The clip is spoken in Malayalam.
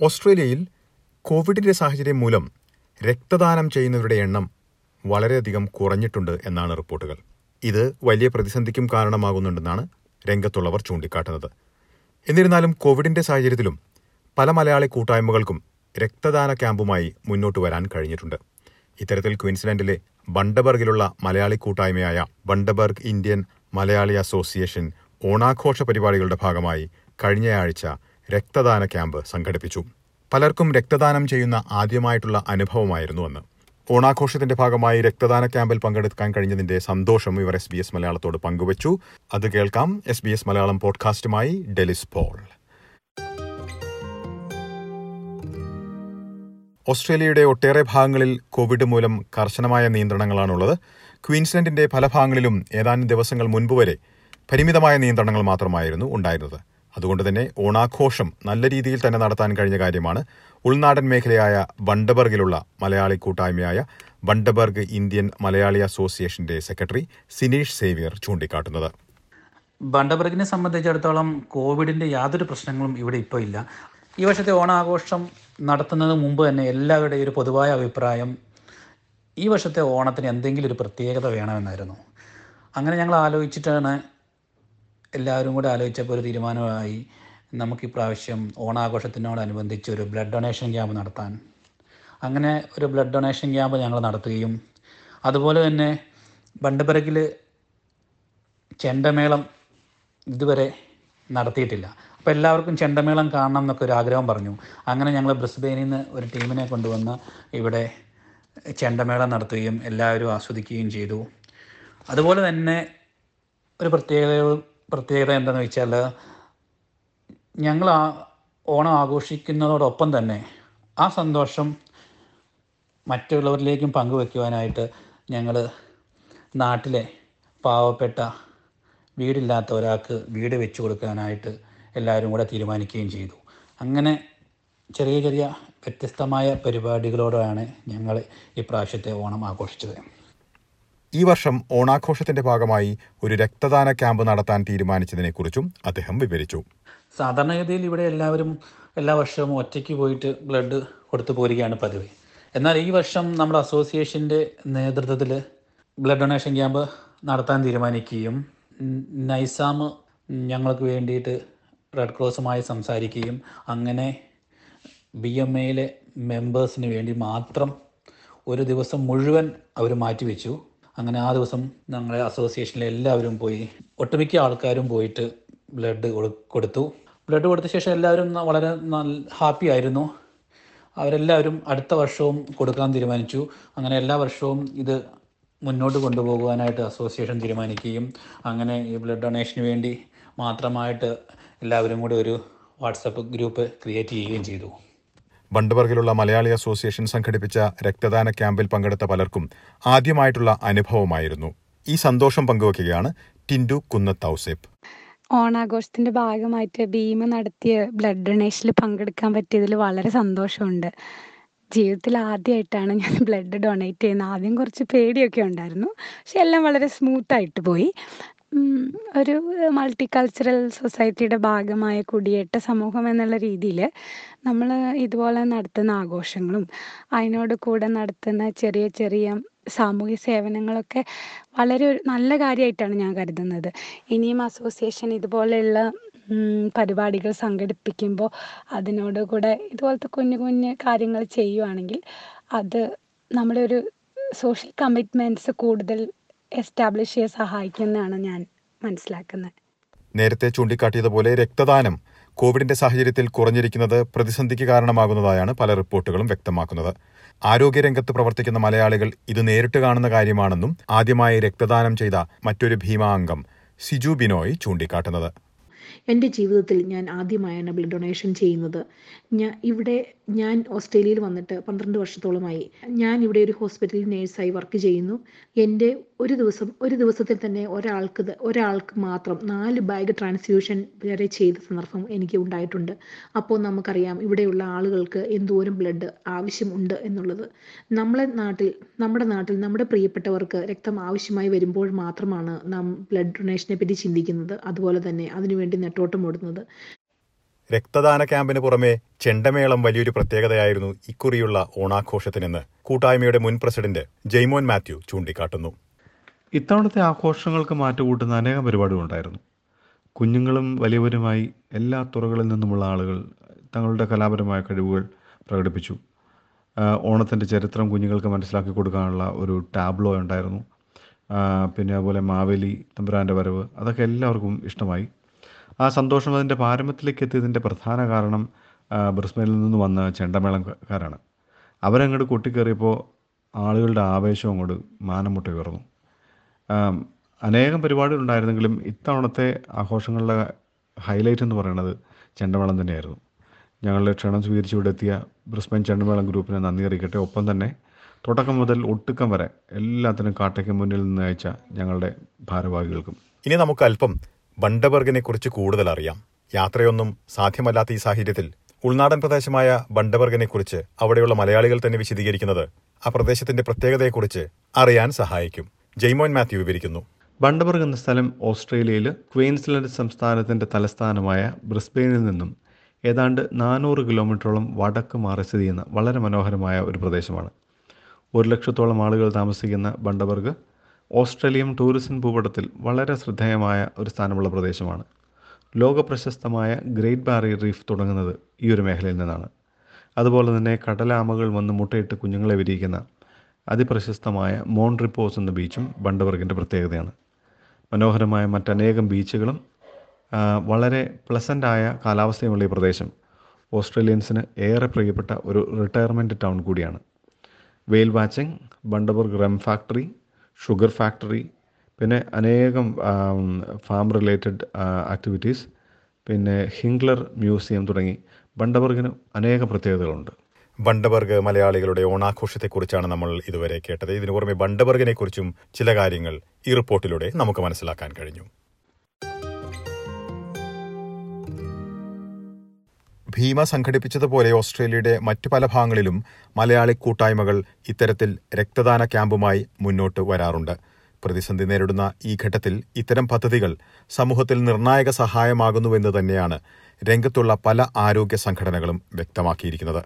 ഓസ്ട്രേലിയയിൽ കോവിഡിന്റെ സാഹചര്യം മൂലം രക്തദാനം ചെയ്യുന്നവരുടെ എണ്ണം വളരെയധികം കുറഞ്ഞിട്ടുണ്ട് എന്നാണ് റിപ്പോർട്ടുകൾ. ഇത് വലിയ പ്രതിസന്ധിക്കും കാരണമാകുന്നുണ്ടെന്നാണ് രംഗത്തുള്ളവർ ചൂണ്ടിക്കാട്ടുന്നത്. എന്നിരുന്നാലും കോവിഡിന്റെ സാഹചര്യത്തിലും പല മലയാളി കൂട്ടായ്മകൾക്കും രക്തദാന ക്യാമ്പുമായി മുന്നോട്ട് വരാൻ കഴിഞ്ഞിട്ടുണ്ട്. ഇത്തരത്തിൽ ക്വീൻസ്ലാൻഡിലെ ബണ്ടബർഗിലുള്ള മലയാളി കൂട്ടായ്മയായ ബണ്ടബർഗ് ഇന്ത്യൻ മലയാളി അസോസിയേഷൻ ഓണാഘോഷ പരിപാടികളുടെ ഭാഗമായി കഴിഞ്ഞയാഴ്ച രക്തദാന ക്യാമ്പ് സംഘടിപ്പിച്ചു. പലർക്കും രക്തദാനം ചെയ്യുന്ന ആദ്യമായിട്ടുള്ള അനുഭവമായിരുന്നു അന്ന്. ഓണാഘോഷത്തിന്റെ ഭാഗമായി രക്തദാന ക്യാമ്പിൽ പങ്കെടുക്കാൻ കഴിഞ്ഞതിന്റെ സന്തോഷം ഇവർ എസ് ബി എസ് മലയാളത്തോട് പങ്കുവച്ചു. അത് കേൾക്കാം എസ് ബി എസ് മലയാളം പോഡ്കാസ്റ്റുമായി ഡെലിസ് പോൾ. ഓസ്ട്രേലിയയുടെ ഒട്ടേറെ ഭാഗങ്ങളിൽ കോവിഡ് മൂലം കർശനമായ നിയന്ത്രണങ്ങളാണുള്ളത്. ക്വീൻസ്ലൻഡിന്റെ പല ഭാഗങ്ങളിലും ഏതാനും ദിവസങ്ങൾ മുൻപ് വരെ പരിമിതമായ നിയന്ത്രണങ്ങൾ മാത്രമായിരുന്നു ഉണ്ടായിരുന്നത്. അതുകൊണ്ട് തന്നെ ഓണാഘോഷം നല്ല രീതിയിൽ തന്നെ നടത്താൻ കഴിഞ്ഞ കാര്യമാണ്. ഉൾനാടൻ മേഖലയായ ബണ്ടബർഗിലുള്ള മലയാളി കൂട്ടായ്മയായ ബണ്ടബർഗ് ഇന്ത്യൻ മലയാളി അസോസിയേഷന്റെ സെക്രട്ടറി സിനീഷ് സേവ്യർ ചൂണ്ടിക്കാട്ടുന്നത്. ബണ്ടബർഗിനെ സംബന്ധിച്ചിടത്തോളം കോവിഡിന്റെ യാതൊരു പ്രശ്നങ്ങളും ഇവിടെ ഇപ്പോൾ ഇല്ല. ഈ വർഷത്തെ ഓണാഘോഷം നടത്തുന്നതിന് മുമ്പ് തന്നെ എല്ലാവരുടെയും ഒരു പൊതുവായ അഭിപ്രായം ഈ വർഷത്തെ ഓണത്തിന് എന്തെങ്കിലും ഒരു പ്രത്യേകത വേണമെന്നായിരുന്നു. അങ്ങനെ ഞങ്ങൾ ആലോചിച്ചിട്ടാണ് എല്ലാവരും കൂടെ ആലോചിച്ചപ്പോൾ ഒരു തീരുമാനമായി നമുക്ക് ഇപ്രാവശ്യം ഓണാഘോഷത്തിനോടനുബന്ധിച്ച് ഒരു ബ്ലഡ് ഡൊണേഷൻ ക്യാമ്പ് നടത്താൻ. അങ്ങനെ ഒരു ബ്ലഡ് ഡൊണേഷൻ ക്യാമ്പ് ഞങ്ങൾ നടത്തുകയും അതുപോലെ തന്നെ ബണ്ടബർഗിൽ ചെണ്ടമേളം ഇതുവരെ നടത്തിയിട്ടില്ല. അപ്പോൾ എല്ലാവർക്കും ചെണ്ടമേളം കാണണം എന്നൊക്കെ ഒരു ആഗ്രഹം പറഞ്ഞു. അങ്ങനെ ഞങ്ങൾ ബ്രിസ്ബെയിനിൽ നിന്ന് ഒരു ടീമിനെ കൊണ്ടുവന്ന് ഇവിടെ ചെണ്ടമേളം നടത്തുകയും എല്ലാവരും ആസ്വദിക്കുകയും ചെയ്തു. അതുപോലെ തന്നെ ഒരു പ്രത്യേകത പ്രത്യേകത എന്താണെന്ന് വെച്ചാൽ ഞങ്ങൾ ആ ഓണം ആഘോഷിക്കുന്നതോടൊപ്പം തന്നെ ആ സന്തോഷം മറ്റുള്ളവരിലേക്കും പങ്കുവെക്കുവാനായിട്ട് ഞങ്ങൾ നാട്ടിലെ പാവപ്പെട്ട വീടില്ലാത്ത ഒരാൾക്ക് വീട് വെച്ചു കൊടുക്കാനായിട്ട് എല്ലാവരും കൂടെ തീരുമാനിക്കുകയും ചെയ്തു. അങ്ങനെ ചെറിയ ചെറിയ വ്യത്യസ്തമായ പരിപാടികളോടെയാണ് ഞങ്ങൾ ഈ ഇപ്രാവശ്യത്തെ ഓണം ആഘോഷിച്ചത്. ഈ വർഷം ഓണാഘോഷത്തിന്റെ ഭാഗമായി ഒരു രക്തദാന ക്യാമ്പ് നടത്താൻ തീരുമാനിച്ചതിനെക്കുറിച്ചും അദ്ദേഹം വിവരിച്ചു. സാധാരണഗതിയിൽ ഇവിടെ എല്ലാവരും എല്ലാ വർഷവും ഒറ്റയ്ക്ക് പോയിട്ട് ബ്ലഡ് കൊടുത്തു പോരുകയാണ് പതിവ്. എന്നാൽ ഈ വർഷം നമ്മുടെ അസോസിയേഷന്റെ നേതൃത്വത്തിൽ ബ്ലഡ് ഡൊണേഷൻ ക്യാമ്പ് നടത്താൻ തീരുമാനിക്കുകയും നൈസാം ഞങ്ങൾക്ക് വേണ്ടിയിട്ട് റെഡ് ക്രോസുമായി സംസാരിക്കുകയും അങ്ങനെ ബി എം എയിലെ മെമ്പേഴ്സിന് വേണ്ടി മാത്രം ഒരു ദിവസം മുഴുവൻ അവർ മാറ്റിവെച്ചു. അങ്ങനെ ആ ദിവസം ഞങ്ങളെ അസോസിയേഷനിലെ എല്ലാവരും പോയി. ഒട്ടുമിക്ക ആൾക്കാരും പോയിട്ട് ബ്ലഡ് കൊടുത്തു. ബ്ലഡ് കൊടുത്ത ശേഷം എല്ലാവരും വളരെ ഹാപ്പി ആയിരുന്നു. അവരെല്ലാവരും അടുത്ത വർഷവും കൊടുക്കാൻ തീരുമാനിച്ചു. അങ്ങനെ എല്ലാ വർഷവും ഇത് മുന്നോട്ട് കൊണ്ടുപോകുവാനായിട്ട് അസോസിയേഷൻ തീരുമാനിക്കുകയും അങ്ങനെ ഈ ബ്ലഡ് ഡൊണേഷന് വേണ്ടി മാത്രമായിട്ട് എല്ലാവരും കൂടി ഒരു വാട്സപ്പ് ഗ്രൂപ്പ് ക്രിയേറ്റ് ചെയ്യുകയും ചെയ്തു. ബണ്ടബർഗിലുള്ള മലയാളി അസോസിയേഷൻ സംഘടിപ്പിച്ച രക്തദാന ക്യാമ്പിൽ പങ്കെടുത്ത പലർക്കും ആദ്യമായിട്ടുള്ള അനുഭവമായിരുന്നു. ഈ സന്തോഷം പങ്കുവയ്ക്കുകയാണ് ടിൻഡു കുന്നത്ത് ഔസേപ്പ് ഓണാഘോഷത്തിന്റെ ഭാഗമായിട്ട് ഭീമ നടത്തിയ ബ്ലഡ് ഡൊണേഷനിൽ പങ്കെടുക്കാൻ പറ്റിയതിൽ വളരെ സന്തോഷമുണ്ട്. ജീവിതത്തിൽ ആദ്യമായിട്ടാണ് ഞാൻ ബ്ലഡ് ഡൊണേറ്റ് ചെയ്യുന്നത്. ആദ്യം കുറച്ച് പേടിയൊക്കെ ഉണ്ടായിരുന്നു. പക്ഷെ എല്ലാം വളരെ സ്മൂത്ത് ആയിട്ട് പോയി. ഒരു മൾട്ടി കൾച്ചറൽ സൊസൈറ്റിയുടെ ഭാഗമായ കുടിയേറ്റ സമൂഹം എന്നുള്ള രീതിയിൽ നമ്മൾ ഇതുപോലെ നടത്തുന്ന ആഘോഷങ്ങളും അതിനോട് കൂടെ നടത്തുന്ന ചെറിയ ചെറിയ സാമൂഹ്യ സേവനങ്ങളൊക്കെ വളരെ ഒരു നല്ല കാര്യമായിട്ടാണ് ഞാൻ കരുതുന്നത്. ഇനിയും അസോസിയേഷൻ ഇതുപോലെയുള്ള പരിപാടികൾ സംഘടിപ്പിക്കുമ്പോൾ അതിനോട് കൂടെ ഇതുപോലത്തെ കുഞ്ഞു കുഞ്ഞു കാര്യങ്ങൾ ചെയ്യുവാണെങ്കിൽ അത് നമ്മുടെ ഒരു സോഷ്യൽ കമ്മിറ്റ്മെന്റ്സ് കൂടുതൽ എസ്റ്റാബ്ലിഷ് ചെയ്യാൻ സഹായിക്കുന്നതാണ് ഞാൻ മനസ്സിലാക്കുന്നത്. നേരത്തെ ചൂണ്ടിക്കാട്ടിയതുപോലെ രക്തദാനം കോവിഡിന്റെ സാഹചര്യത്തിൽ കുറഞ്ഞിരിക്കുന്നത് പ്രതിസന്ധിക്ക് കാരണമാകുന്നതായാണ് പല റിപ്പോർട്ടുകളും വ്യക്തമാക്കുന്നത്. ആരോഗ്യരംഗത്ത് പ്രവർത്തിക്കുന്ന മലയാളികൾ ഇത് നേരിട്ട് കാണുന്ന കാര്യമാണെന്നും ആദ്യമായി രക്തദാനം ചെയ്ത മറ്റൊരു ഭീമാംഗം സിജു ബിനോയ് ചൂണ്ടിക്കാട്ടുന്നത്. എന്റെ ജീവിതത്തിൽ ഞാൻ ആദ്യമായാണ് ബ്ലഡ് ഡൊണേഷൻ ചെയ്യുന്നത്. ഞാൻ ഇവിടെ ഞാൻ ഓസ്ട്രേലിയയിൽ വന്നിട്ട് പന്ത്രണ്ട് വർഷത്തോളമായി. ഞാൻ ഇവിടെ ഒരു ഹോസ്പിറ്റലിൽ നേഴ്സായി വർക്ക് ചെയ്യുന്നു. എന്റെ ഒരു ദിവസം ഒരു ദിവസത്തിൽ തന്നെ ഒരാൾക്ക് ഒരാൾക്ക് മാത്രം നാല് ബാഗ് ട്രാൻസ്ഫ്യൂഷൻ വരെ ചെയ്ത സന്ദർഭം എനിക്ക് ഉണ്ടായിട്ടുണ്ട്. അപ്പോൾ നമുക്കറിയാം ഇവിടെയുള്ള ആളുകൾക്ക് എന്തോരം ബ്ലഡ് ആവശ്യമുണ്ട് എന്നുള്ളത്. നമ്മളെ നാട്ടിൽ നമ്മുടെ നാട്ടിൽ നമ്മുടെ പ്രിയപ്പെട്ടവർക്ക് രക്തം ആവശ്യമായി വരുമ്പോൾ മാത്രമാണ് നാം ബ്ലഡ് ഡൊണേഷനെ പറ്റി ചിന്തിക്കുന്നത്. അതുപോലെ തന്നെ അതിനുവേണ്ടി നെട്ടോട്ടം ഓടുന്നത് രക്തദാന ക്യാമ്പിന് പുറമെ ചെണ്ടമേളം വലിയൊരു പ്രത്യേകതയായിരുന്നു ഇക്കുറിയുള്ള ഓണാഘോഷത്തിനെന്ന് കൂട്ടായ്മയുടെ മുൻ പ്രസിഡന്റ് ജെയ്മോൻ മാത്യു ചൂണ്ടിക്കാട്ടുന്നു. ഇത്തവണത്തെ ആഘോഷങ്ങൾക്ക് മാറ്റുകൂട്ടുന്ന അനേകം പരിപാടികളുണ്ടായിരുന്നു കുഞ്ഞുങ്ങളും വലിയവരുമായി എല്ലാ തുറകളിൽ നിന്നുമുള്ള ആളുകൾ തങ്ങളുടെ കലാപരമായ കഴിവുകൾ പ്രകടിപ്പിച്ചു. ഓണത്തിന്റെ ചരിത്രം കുഞ്ഞുങ്ങൾക്ക് മനസ്സിലാക്കി കൊടുക്കാനുള്ള ഒരു ടാബ്ലോ ഉണ്ടായിരുന്നു. പിന്നെ അതുപോലെ മാവേലി തമ്പുരാന്റെ വരവ് അതൊക്കെ എല്ലാവർക്കും ഇഷ്ടമായി. ആ സന്തോഷം അതിന്റെ പാരമ്പര്യത്തിലേക്ക് എത്തിയതിന്റെ പ്രധാന കാരണം ബ്രിസ്ബനിൽ നിന്ന് വന്ന ചെണ്ടമേളക്കാരാണ് അവരങ്ങോട്ട് കൊട്ടിക്കയറിയപ്പോൾ ആളുകളുടെ ആവേശം അങ്ങോട്ട് മാനം മുട്ട ഉയർന്നു അനേകം പരിപാടികളുണ്ടായിരുന്നെങ്കിലും ഇത്തവണത്തെ ആഘോഷങ്ങളുടെ ഹൈലൈറ്റ് എന്ന് പറയുന്നത് ചെണ്ടമേളം തന്നെയായിരുന്നു. ഞങ്ങളുടെ ക്ഷണം സ്വീകരിച്ച് ഇവിടെ എത്തിയ ബ്രിസ്ബൻ ചെണ്ടമേളം ഗ്രൂപ്പിനെ നന്ദി അറിയിക്കട്ടെ. ഒപ്പം തന്നെ തുടക്കം മുതൽ ഒട്ടുക്കം വരെ എല്ലാത്തിനും കാട്ടയ്ക്ക് മുന്നിൽ നിന്ന് അയച്ച ഞങ്ങളുടെ ഭാരവാഹികൾക്കും. ഇനി നമുക്ക് അല്പം ബണ്ടബർഗിനെ കുറിച്ച് കൂടുതൽ അറിയാം യാത്രയൊന്നും സാധ്യമല്ലാത്ത ഈ സാഹചര്യത്തിൽ ഉൾനാടൻ പ്രദേശമായ ബണ്ടബർഗിനെ കുറിച്ച് അവിടെയുള്ള മലയാളികൾ തന്നെ വിശദീകരിക്കുന്നത് ആ പ്രദേശത്തിന്റെ പ്രത്യേകതയെക്കുറിച്ച് അറിയാൻ സഹായിക്കും. ജെയ്മോൻ മാത്യു വിവരിക്കുന്നു. ബണ്ടബർഗ് എന്ന സ്ഥലം ഓസ്ട്രേലിയയിൽ ക്വീൻസ്ലൻഡ് സംസ്ഥാനത്തിന്റെ തലസ്ഥാനമായ ബ്രിസ്ബെയിനിൽ നിന്നും ഏതാണ്ട് നാനൂറ് കിലോമീറ്ററോളം വടക്ക് മാറി സ്ഥിതി ചെയ്യുന്ന വളരെ മനോഹരമായ ഒരു പ്രദേശമാണ്. ഒരു ലക്ഷത്തോളം ആളുകൾ താമസിക്കുന്ന ബണ്ടബർഗ് ഓസ്ട്രേലിയൻ ടൂറിസം ഭൂപടത്തിൽ വളരെ ശ്രദ്ധേയമായ ഒരു സ്ഥാനമുള്ള പ്രദേശമാണ്. ലോകപ്രശസ്തമായ ഗ്രേറ്റ് ബാരിയർ റീഫ് തുടങ്ങുന്നത് ഈ ഒരു മേഖലയിൽ നിന്നാണ്. അതുപോലെ തന്നെ കടലാമകൾ വന്ന് മുട്ടയിട്ട് കുഞ്ഞുങ്ങളെ വിരിയിക്കുന്ന അതിപ്രശസ്തമായ മോൺ റിപ്പോസ് എന്ന ബീച്ചും ബണ്ടബർഗിന്റെ പ്രത്യേകതയാണ്. മനോഹരമായ മറ്റനേകം ബീച്ചുകളും വളരെ പ്ലസന്റായ കാലാവസ്ഥയുമുള്ള ഈ പ്രദേശം ഓസ്ട്രേലിയൻസിന് ഏറെ പ്രിയപ്പെട്ട ഒരു റിട്ടയർമെന്റ് ടൗൺ കൂടിയാണ്. Whale watching Bundaberg rum factory sugar factory പിന്നെ അനേകം ഫാം റിലേറ്റഡ് ആക്ടിവിറ്റീസ് പിന്നെ ഹിംഗ്ലർ മ്യൂസിയം തുടങ്ങി ബണ്ടബർഗിന് അനേക പ്രത്യേകതകളുണ്ട്. ബണ്ടബർഗ് മലയാളികളുടെ ഓണാഘോഷത്തെക്കുറിച്ചാണ് നമ്മൾ ഇതുവരെ കേട്ടത്. ഇതിനു പുറമെ ബണ്ടബർഗിനെ കുറിച്ചും ചില കാര്യങ്ങൾ ഈ റിപ്പോർട്ടിലൂടെ നമുക്ക് മനസ്സിലാക്കാൻ കഴിഞ്ഞു. ഭീമ സംഘടിപ്പിച്ചതുപോലെ ഓസ്ട്രേലിയയുടെ മറ്റു പല ഭാഗങ്ങളിലും മലയാളി കൂട്ടായ്മകൾ ഇത്തരത്തിൽ രക്തദാന ക്യാമ്പുമായി മുന്നോട്ട് വരാറുണ്ട്. പ്രതിസന്ധി നേരിടുന്ന ഈ ഘട്ടത്തിൽ ഇത്തരം പദ്ധതികൾ സമൂഹത്തിൽ നിർണായക സഹായമാകുന്നുവെന്ന് തന്നെയാണ് രംഗത്തുള്ള പല ആരോഗ്യ സംഘടനകളും വ്യക്തമാക്കിയിരിക്കുന്നത്.